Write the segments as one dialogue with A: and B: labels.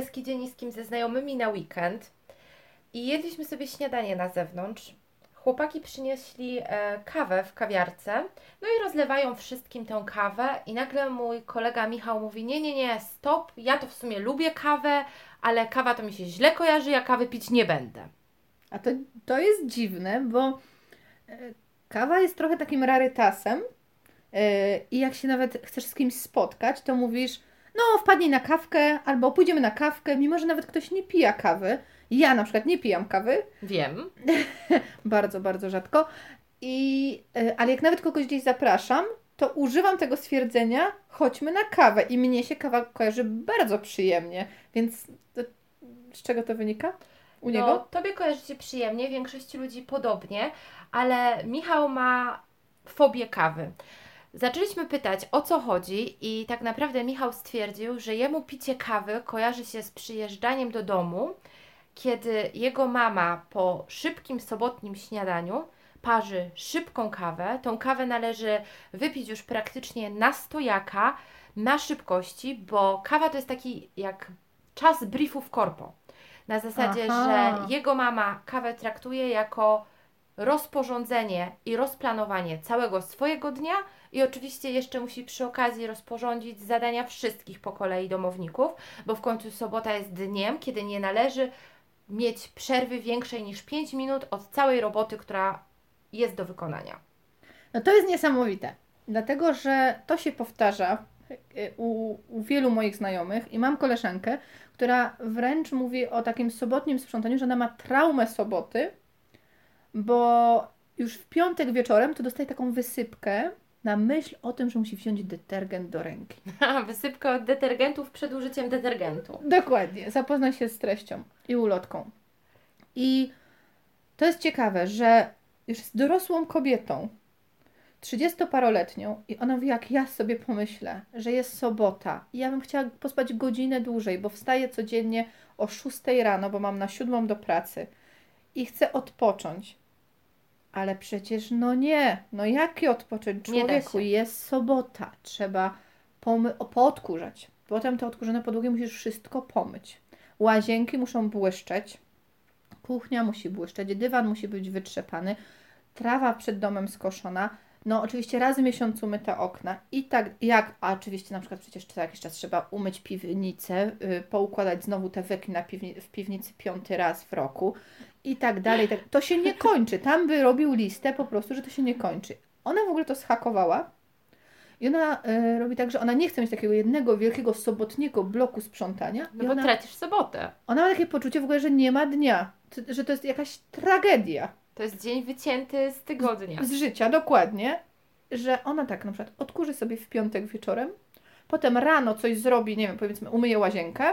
A: Beskidzie Niskim ze znajomymi na weekend i jedliśmy sobie śniadanie na zewnątrz. Chłopaki przynieśli e, kawę w kawiarce, no i rozlewają wszystkim tę kawę i nagle mój kolega Michał mówi, nie, nie, nie, stop, ja to w sumie lubię kawę, ale kawa to mi się źle kojarzy, ja kawy pić nie będę.
B: A to, to jest dziwne, bo e, kawa jest trochę takim rarytasem e, i jak się nawet chcesz z kimś spotkać, to mówisz, no wpadnij na kawkę albo pójdziemy na kawkę, mimo że nawet ktoś nie pija kawy. Ja na przykład nie pijam kawy.
A: Wiem.
B: bardzo, bardzo rzadko. I, e, ale jak nawet kogoś gdzieś zapraszam, to używam tego stwierdzenia, chodźmy na kawę. I mnie się kawa kojarzy bardzo przyjemnie. Więc to, z czego to wynika? U
A: no,
B: niego?
A: Tobie kojarzy się przyjemnie, większości ludzi podobnie, ale Michał ma fobię kawy. Zaczęliśmy pytać, o co chodzi, i tak naprawdę Michał stwierdził, że jemu picie kawy kojarzy się z przyjeżdżaniem do domu, kiedy jego mama po szybkim sobotnim śniadaniu parzy szybką kawę. Tą kawę należy wypić już praktycznie na stojaka, na szybkości, bo kawa to jest taki jak czas briefów korpo. Na zasadzie,
B: Aha.
A: że jego mama kawę traktuje jako rozporządzenie i rozplanowanie całego swojego dnia i oczywiście jeszcze musi przy okazji rozporządzić zadania wszystkich po kolei domowników, bo w końcu sobota jest dniem, kiedy nie należy mieć przerwy większej niż 5 minut od całej roboty, która jest do wykonania.
B: No to jest niesamowite, dlatego że to się powtarza y, u, u wielu moich znajomych i mam koleżankę, która wręcz mówi o takim sobotnim sprzątaniu, że ona ma traumę soboty, bo już w piątek wieczorem to dostaje taką wysypkę na myśl o tym, że musi wziąć detergent do ręki.
A: Wysypka od detergentów przed użyciem detergentu.
B: Dokładnie, zapoznaj się z treścią i ulotką. I to jest ciekawe, że już z dorosłą kobietą, 30-paroletnią, i ona mówi, jak ja sobie pomyślę, że jest sobota i ja bym chciała pospać godzinę dłużej, bo wstaję codziennie o 6 rano, bo mam na 7 do pracy i chcę odpocząć. Ale przecież no nie, no jaki odpocząć człowieku, jest sobota, trzeba pomy- poodkurzać. Potem te odkurzone podłogi musisz wszystko pomyć. Łazienki muszą błyszczeć, kuchnia musi błyszczeć, dywan musi być wytrzepany, trawa przed domem skoszona. No oczywiście raz w miesiącu myte okna i tak jak, a oczywiście na przykład przecież co jakiś czas trzeba umyć piwnicę, yy, poukładać znowu te wyki na piwni- w piwnicy piąty raz w roku i tak dalej. Tak. To się nie kończy. Tam by robił listę po prostu, że to się nie kończy. Ona w ogóle to schakowała i ona y, robi tak, że ona nie chce mieć takiego jednego wielkiego sobotniego bloku sprzątania.
A: No bo
B: ona,
A: tracisz sobotę.
B: ona ma takie poczucie w ogóle, że nie ma dnia, że to jest jakaś tragedia
A: To jest dzień wycięty z tygodnia.
B: z życia, dokładnie, że ona tak na przykład odkurzy sobie w piątek wieczorem, potem rano coś zrobi, nie wiem, powiedzmy umyje łazienkę,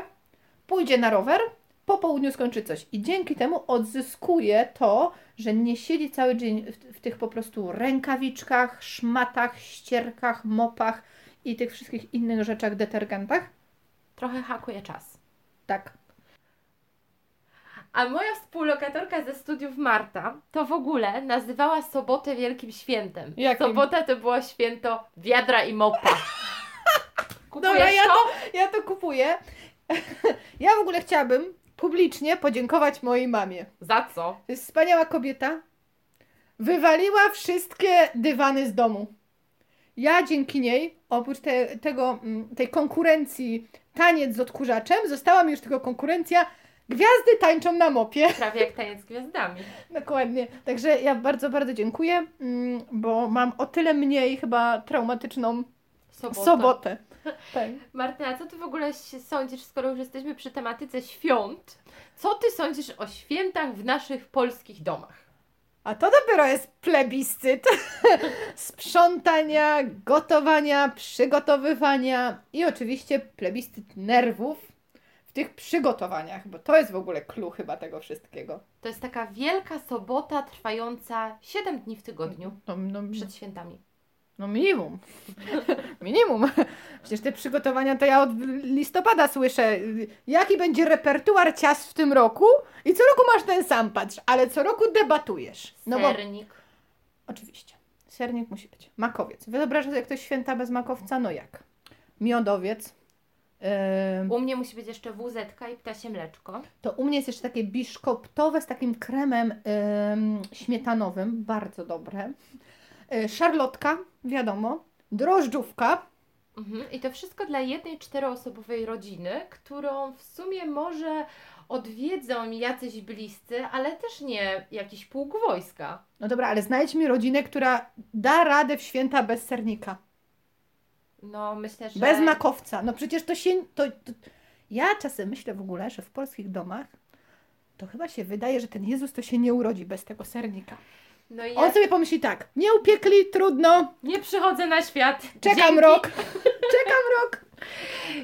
B: pójdzie na rower, po południu skończy coś i dzięki temu odzyskuje to, że nie siedzi cały dzień w, w tych po prostu rękawiczkach, szmatach, ścierkach, mopach i tych wszystkich innych rzeczach, detergentach.
A: Trochę hakuje czas.
B: Tak.
A: A moja współlokatorka ze studiów Marta to w ogóle nazywała sobotę wielkim świętem.
B: Jakim?
A: Sobota to było święto wiadra i mopa. Kupujesz
B: Dobra, ja
A: to?
B: to, ja to kupuję. ja w ogóle chciałabym publicznie podziękować mojej mamie.
A: Za co?
B: To jest wspaniała kobieta. Wywaliła wszystkie dywany z domu. Ja dzięki niej, oprócz te, tego, mm, tej konkurencji taniec z odkurzaczem, została mi już tylko konkurencja gwiazdy tańczą na mopie.
A: Prawie jak taniec z gwiazdami.
B: Dokładnie. Także ja bardzo, bardzo dziękuję, mm, bo mam o tyle mniej chyba traumatyczną sobotę. Tak.
A: Marta, a co ty w ogóle sądzisz, skoro już jesteśmy przy tematyce świąt? Co ty sądzisz o świętach w naszych polskich domach?
B: A to dopiero jest plebiscyt sprzątania, gotowania, przygotowywania i oczywiście plebiscyt nerwów w tych przygotowaniach, bo to jest w ogóle clue chyba tego wszystkiego.
A: To jest taka wielka sobota trwająca 7 dni w tygodniu
B: No, no,
A: przed świętami.
B: No minimum. minimum. Przecież te przygotowania to ja od listopada słyszę, jaki będzie repertuar ciast w tym roku i co roku masz ten sam, patrz, ale co roku debatujesz. No bo
A: Sernik.
B: Oczywiście. Sernik musi być. Makowiec. Wyobrażasz sobie, jak to święta bez makowca? No jak? Miodowiec, Ym,
A: U mnie musi być jeszcze WZ i ptasie mleczko.
B: To u mnie jest jeszcze takie biszkoptowe z takim kremem ym, śmietanowym, bardzo dobre. Y, szarlotka, wiadomo. Drożdżówka.
A: Mhm. I to wszystko dla jednej czteroosobowej rodziny, którą w sumie może odwiedzą jacyś bliscy, ale też nie jakiś pułk wojska.
B: No dobra, ale znajdź mi rodzinę, która da radę w święta bez sernika.
A: No myślę, że...
B: Bez makowca. No przecież to się. To, to... Ja czasem myślę w ogóle, że w polskich domach to chyba się wydaje, że ten Jezus to się nie urodzi bez tego sernika.
A: No i
B: On
A: ja
B: sobie pomyśli tak, nie upiekli, trudno,
A: nie przychodzę na świat.
B: czekam
A: Dzięki.
B: rok, czekam rok.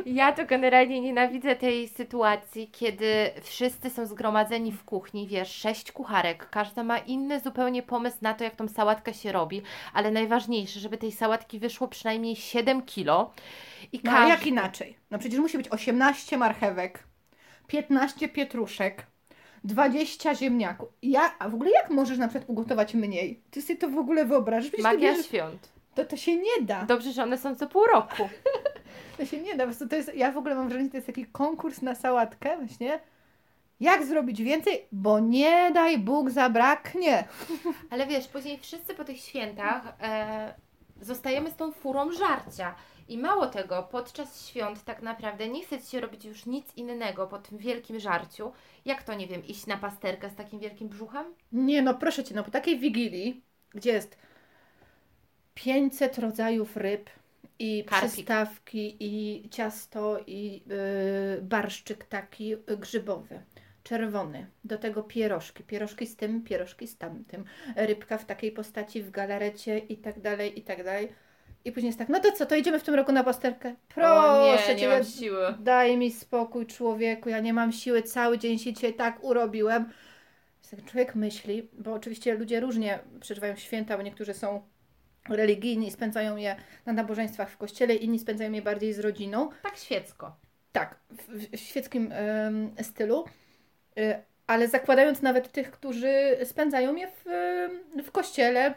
A: Ja to generalnie nienawidzę tej sytuacji, kiedy wszyscy są zgromadzeni w kuchni, wiesz, sześć kucharek, każda ma inny zupełnie pomysł na to, jak tą sałatkę się robi, ale najważniejsze, żeby tej sałatki wyszło przynajmniej 7 kilo. I
B: No
A: każdy...
B: jak inaczej? No przecież musi być 18 marchewek, 15 pietruszek, 20 ziemniaków. Ja, a w ogóle jak możesz na przykład ugotować mniej? Ty sobie to w ogóle wyobrażasz? Przecież
A: Magia
B: bierzesz-
A: świąt.
B: to, to się nie da.
A: Dobrze, że one są co pół roku.
B: To się nie da. Po prostu to jest, ja w ogóle mam wrażenie, że to jest taki konkurs na sałatkę właśnie. Jak zrobić więcej? Bo nie daj Bóg zabraknie.
A: Ale wiesz, później wszyscy po tych świętach e, zostajemy z tą furą żarcia. I mało tego, podczas świąt tak naprawdę nie chce się robić już nic innego po tym wielkim żarciu. Jak to, nie wiem, iść na pasterkę z takim wielkim brzuchem?
B: Nie no, proszę Cię, no po takiej wigilii, gdzie jest 500 rodzajów ryb i
A: Karpik.
B: przystawki i ciasto i yy, barszczyk taki grzybowy, czerwony, do tego pierożki, pierożki z tym, pierożki z tamtym, rybka w takiej postaci w galarecie i tak dalej, i tak dalej. I później jest tak, no to co, to idziemy w tym roku na pasterkę? Proszę
A: o nie, nie mam siły.
B: Daj mi spokój, człowieku, ja nie mam siły, cały dzień się dzisiaj tak urobiłem. Tak Człowiek myśli, bo oczywiście ludzie różnie przeżywają święta, bo niektórzy są religijni spędzają je na nabożeństwach w kościele, inni spędzają je bardziej z rodziną.
A: Tak świecko.
B: Tak, w, w świeckim stylu, y, ale zakładając nawet tych, którzy spędzają je w, w kościele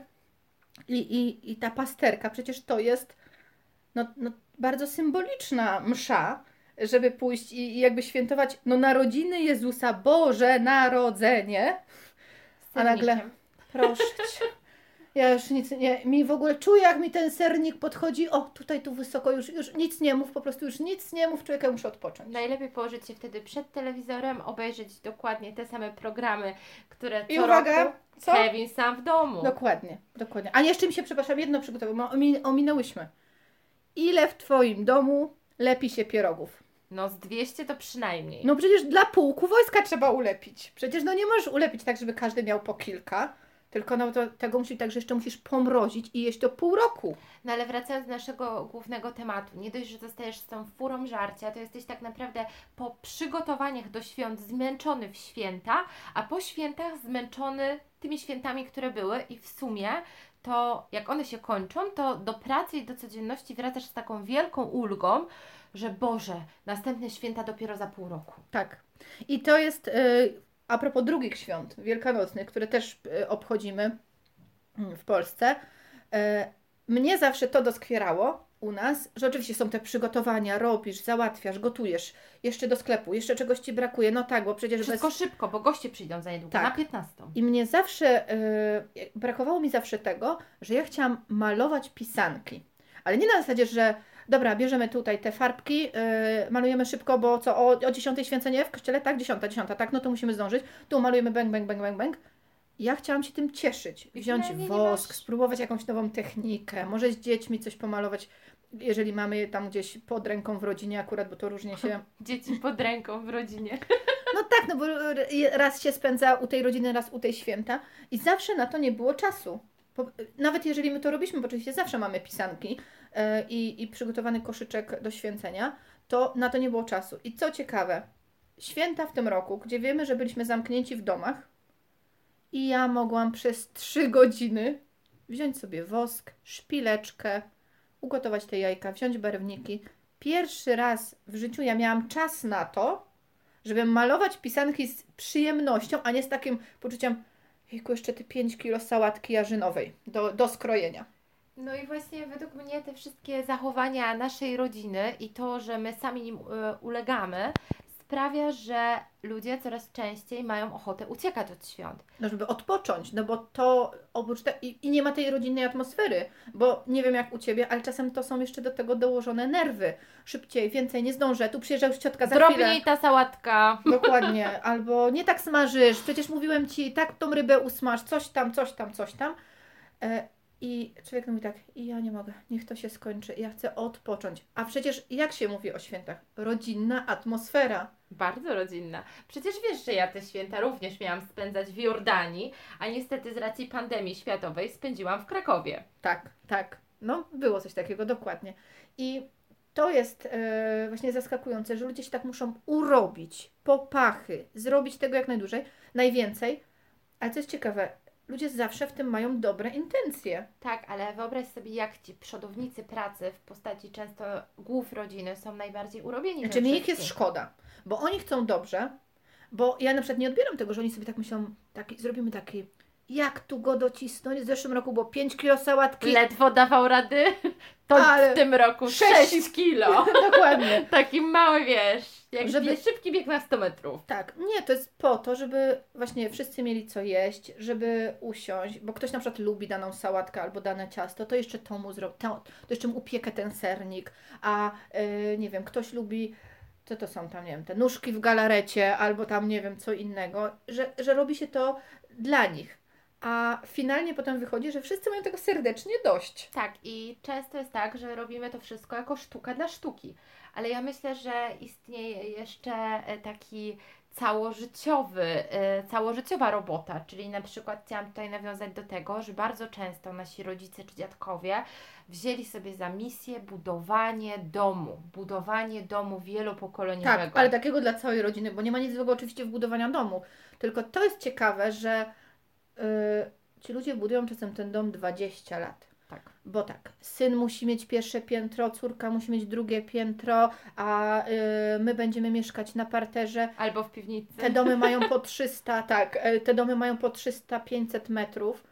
B: i, i, i ta pasterka, przecież to jest no, no, bardzo symboliczna msza, żeby pójść i, i jakby świętować no, narodziny Jezusa, Boże Narodzenie. A nagle-. Proszę Cię. Ja już nic nie, mi w ogóle czuję, jak mi ten sernik podchodzi. O, tutaj tu wysoko, już, już nic nie mów, po prostu już nic nie mów, człowiek, ja muszę odpocząć.
A: Najlepiej położyć się wtedy przed telewizorem, obejrzeć dokładnie te same programy, które co
B: I uwaga,
A: roku
B: co?
A: Kevin sam w domu.
B: Dokładnie, dokładnie. A jeszcze mi się, przepraszam, jedno omi- ominęłyśmy. Ile w Twoim domu lepi się pierogów?
A: No z 200 to przynajmniej.
B: No przecież dla pułku wojska trzeba ulepić. Przecież no nie możesz ulepić tak, żeby każdy miał po kilka, tylko no to tego musi tak, że jeszcze musisz pomrozić i jeść to pół roku.
A: No ale wracając do naszego głównego tematu, nie dość, że zostajesz z tą furą żarcia, to jesteś tak naprawdę po przygotowaniach do świąt zmęczony w święta, a po świętach zmęczony tymi świętami, które były i w sumie to jak one się kończą, to do pracy i do codzienności wracasz z taką wielką ulgą, że Boże, następne święta dopiero za pół roku.
B: Tak. I to jest y, a propos drugich świąt wielkanocnych, które też y, obchodzimy mm, w Polsce. Y, mnie zawsze to doskwierało u nas, że oczywiście są te przygotowania, robisz, załatwiasz, gotujesz, jeszcze do sklepu, jeszcze czegoś Ci brakuje, no tak, bo przecież
A: Wszystko
B: bez...
A: szybko, bo goście przyjdą za niedługo,
B: Tak.
A: na 15.
B: I mnie zawsze, y, brakowało mi zawsze tego, że ja chciałam malować pisanki. Ale nie na zasadzie, że dobra, bierzemy tutaj te farbki, y, malujemy szybko, bo co, o, o 10 święcenie w kościele? Tak, 10, 10, tak, no to musimy zdążyć. Tu malujemy bang, bang, bang, bang, bang. Ja chciałam się tym cieszyć, wziąć
A: nie
B: wosk,
A: masz-
B: spróbować jakąś nową technikę, może z dziećmi coś pomalować, jeżeli mamy je tam gdzieś pod ręką w rodzinie akurat, bo to różnie się
A: Dzieci pod ręką w rodzinie.
B: no tak, no bo raz się spędza u tej rodziny, raz u tej święta i zawsze na to nie było czasu. Nawet jeżeli my to robiliśmy, bo oczywiście zawsze mamy pisanki e, i, i przygotowany koszyczek do święcenia, to na to nie było czasu. I co ciekawe, święta w tym roku, gdzie wiemy, że byliśmy zamknięci w domach i ja mogłam przez trzy godziny wziąć sobie wosk, szpileczkę, ugotować te jajka, wziąć barwniki. Pierwszy raz w życiu ja miałam czas na to, żeby malować pisanki z przyjemnością, a nie z takim poczuciem, jejku, jeszcze te 5 kilo sałatki jarzynowej do, do skrojenia.
A: No i właśnie według mnie te wszystkie zachowania naszej rodziny i to, że my sami nim e, ulegamy, sprawia, że ludzie coraz częściej mają ochotę uciekać od świąt.
B: No, żeby odpocząć, no bo to oprócz te, i, i nie ma tej rodzinnej atmosfery, bo nie wiem jak u Ciebie, ale czasem to są jeszcze do tego dołożone nerwy. Szybciej, więcej, nie zdążę, tu przyjeżdża już ciotka za chwilę.
A: Drobniej ta sałatka.
B: Dokładnie, albo nie tak smażysz, przecież mówiłem Ci, tak tą rybę usmaż, coś tam, coś tam, coś tam. E, I człowiek mówi tak, i ja nie mogę, niech to się skończy, ja chcę odpocząć. A przecież jak się mówi o świętach? Rodzinna atmosfera.
A: Bardzo rodzinna. Przecież wiesz, że ja te święta również miałam spędzać w Jordanii, a niestety z racji pandemii światowej spędziłam w Krakowie.
B: Tak, tak. No, było coś takiego, dokładnie. I to jest e, właśnie zaskakujące, że ludzie się tak muszą urobić, popachy, zrobić tego jak najdłużej, najwięcej. Ale co jest ciekawe, ludzie zawsze w tym mają dobre intencje.
A: Tak, ale wyobraź sobie, jak ci przodownicy pracy w postaci często głów rodziny są najbardziej urobieni.
B: Znaczy mi ich jest szkoda, bo oni chcą dobrze, bo ja na przykład nie odbieram tego, że oni sobie tak myślą, taki, zrobimy taki, jak tu go docisnąć? W zeszłym roku było 5 kilo sałatki.
A: Ledwo dawał rady, to
B: Ale
A: w tym roku
B: sześć
A: 6 kilo.
B: Dokładnie.
A: Taki mały, wiesz, jak
B: Żeby-
A: szybki bieg na 100 metrów.
B: Tak, nie, to jest po to, żeby właśnie wszyscy mieli co jeść, żeby usiąść, bo ktoś na przykład lubi daną sałatkę albo dane ciasto, to jeszcze to mu zrobię, to, to jeszcze mu upiekę ten sernik, a yy, nie wiem, ktoś lubi, co to są tam, nie wiem, te nóżki w galarecie albo tam nie wiem co innego, że, że robi się to dla nich. A finalnie potem wychodzi, że wszyscy mają tego serdecznie dość.
A: Tak, i często jest tak, że robimy to wszystko jako sztuka dla sztuki. Ale ja myślę, że istnieje jeszcze e, taki całożyciowy, e, całożyciowa robota, czyli na przykład chciałam tutaj nawiązać do tego, że bardzo często nasi rodzice czy dziadkowie wzięli sobie za misję budowanie domu, budowanie domu wielopokoleniowego.
B: Tak, ale takiego dla całej rodziny, bo nie ma nic złego oczywiście w budowaniu domu. Tylko to jest ciekawe, że ci ludzie budują czasem ten dom 20 lat.
A: Tak.
B: Bo tak, syn musi mieć pierwsze piętro, córka musi mieć drugie piętro, a yy, my będziemy mieszkać na parterze.
A: Albo w piwnicy.
B: Te domy mają po 300, tak, e, te domy mają po 300-500 metrów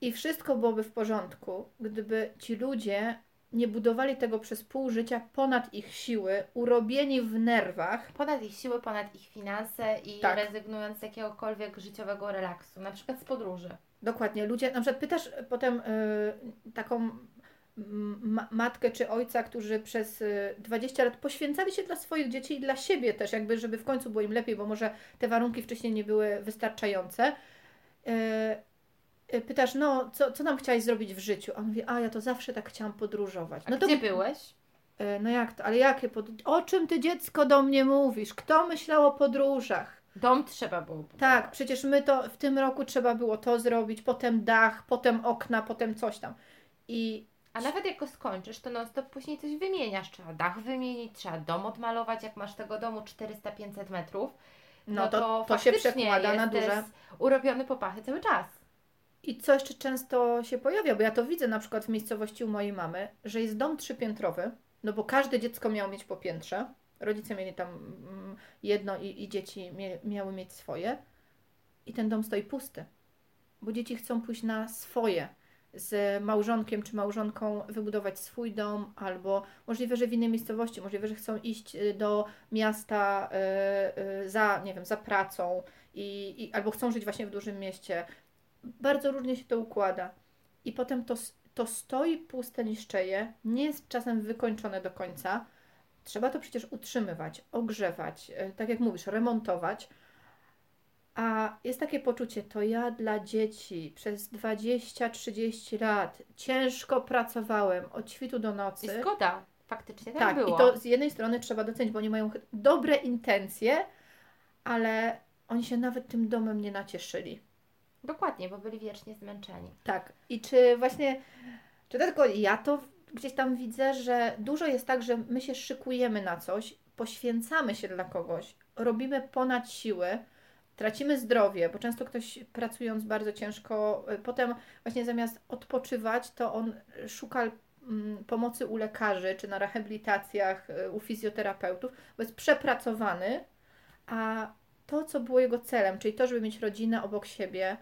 B: i wszystko byłoby w porządku, gdyby ci ludzie nie budowali tego przez pół życia ponad ich siły, urobieni w nerwach.
A: Ponad ich siły, ponad ich finanse i
B: Tak.
A: rezygnując z jakiegokolwiek życiowego relaksu, na przykład z podróży.
B: Dokładnie, ludzie, na przykład pytasz potem y, taką ma- matkę czy ojca, którzy przez y, 20 lat poświęcali się dla swoich dzieci i dla siebie też, jakby, żeby w końcu było im lepiej, bo może te warunki wcześniej nie były wystarczające. Y, y, pytasz, no, co, co nam chciałaś zrobić w życiu? A on mówi, a ja to zawsze tak chciałam podróżować.
A: A
B: No to
A: gdzie byłeś?
B: E, No jak to? Ale jakie pod... O czym ty dziecko do mnie mówisz? Kto myślał o podróżach?
A: Dom trzeba było budować.
B: Tak, przecież my to w tym roku trzeba było to zrobić, potem dach, potem okna, potem coś tam. I
A: A nawet jak go skończysz, to non stop później coś wymieniasz. Trzeba dach wymienić, trzeba dom odmalować, jak masz tego domu 400-500 metrów.
B: no, to, to, się
A: faktycznie
B: przekłada na duże.
A: urobiony po pachy cały czas.
B: I co jeszcze często się pojawia, bo ja to widzę na przykład w miejscowości u mojej mamy, że jest dom trzypiętrowy, no bo każde dziecko miało mieć po piętrze. Rodzice mieli tam mm, jedno i, i dzieci miały mieć swoje. I ten dom stoi pusty, bo dzieci chcą pójść na swoje. Z małżonkiem czy małżonką wybudować swój dom, albo możliwe, że w innej miejscowości, możliwe, że chcą iść y, do miasta y, y, za, nie wiem, za pracą, i, i, albo chcą żyć właśnie w dużym mieście. Bardzo różnie się to układa. I potem to, to stoi puste, niszczeje, nie jest czasem wykończone do końca. Trzeba to przecież utrzymywać, ogrzewać, e, tak jak mówisz, remontować. A jest takie poczucie, to ja dla dzieci przez 20-30 lat ciężko pracowałem od świtu do
A: I
B: nocy.
A: zgoda, faktycznie tak,
B: Tak,
A: było.
B: i to z jednej strony trzeba docenić, bo oni mają dobre intencje, ale oni się nawet tym domem nie nacieszyli.
A: Dokładnie, bo byli wiecznie zmęczeni.
B: Tak. I czy właśnie, czy to tylko ja to gdzieś tam widzę, że dużo jest tak, że my się szykujemy na coś, poświęcamy się dla kogoś, robimy ponad siły, tracimy zdrowie, bo często ktoś pracując bardzo ciężko, y, potem właśnie zamiast odpoczywać, to on szuka mm, pomocy u lekarzy, czy na rehabilitacjach, y, u fizjoterapeutów, bo jest przepracowany, a to, co było jego celem, czyli to, żeby mieć rodzinę obok siebie,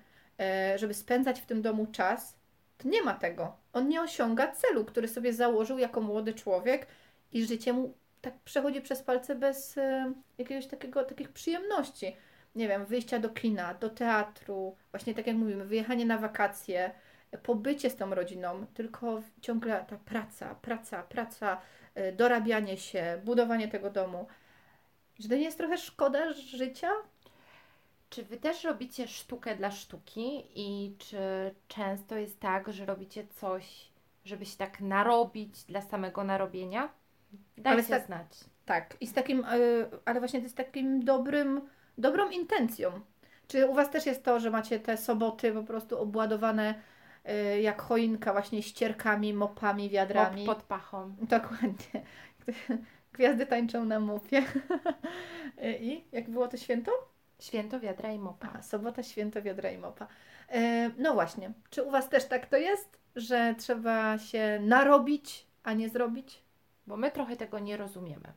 B: żeby spędzać w tym domu czas, to nie ma tego. On nie osiąga celu, który sobie założył jako młody człowiek i życie mu tak przechodzi przez palce bez e, jakiegoś takiego, takich przyjemności. Nie wiem, wyjścia do kina, do teatru, właśnie tak jak mówimy, wyjechanie na wakacje, pobycie z tą rodziną, tylko ciągle ta praca, praca, praca, e, dorabianie się, budowanie tego domu. Że to nie jest trochę szkoda życia?
A: Czy wy też robicie sztukę dla sztuki i czy często jest tak, że robicie coś, żeby się tak narobić dla samego narobienia? Dajcie
B: tak-
A: znać.
B: Tak, i z takim, e, ale właśnie jest takim dobrym, dobrą intencją. Czy u Was też jest to, że macie te soboty po prostu obładowane e, jak choinka właśnie ścierkami, mopami, wiadrami?
A: Mop pod pachą.
B: Dokładnie. Gwiazdy tańczą na mopie. E, I jak było to święto?
A: Święto wiadra i mopa.
B: A, sobota, święto, wiadra i mopa. E, no właśnie, czy u Was też tak to jest, że trzeba się narobić, a nie zrobić?
A: Bo my trochę tego nie rozumiemy.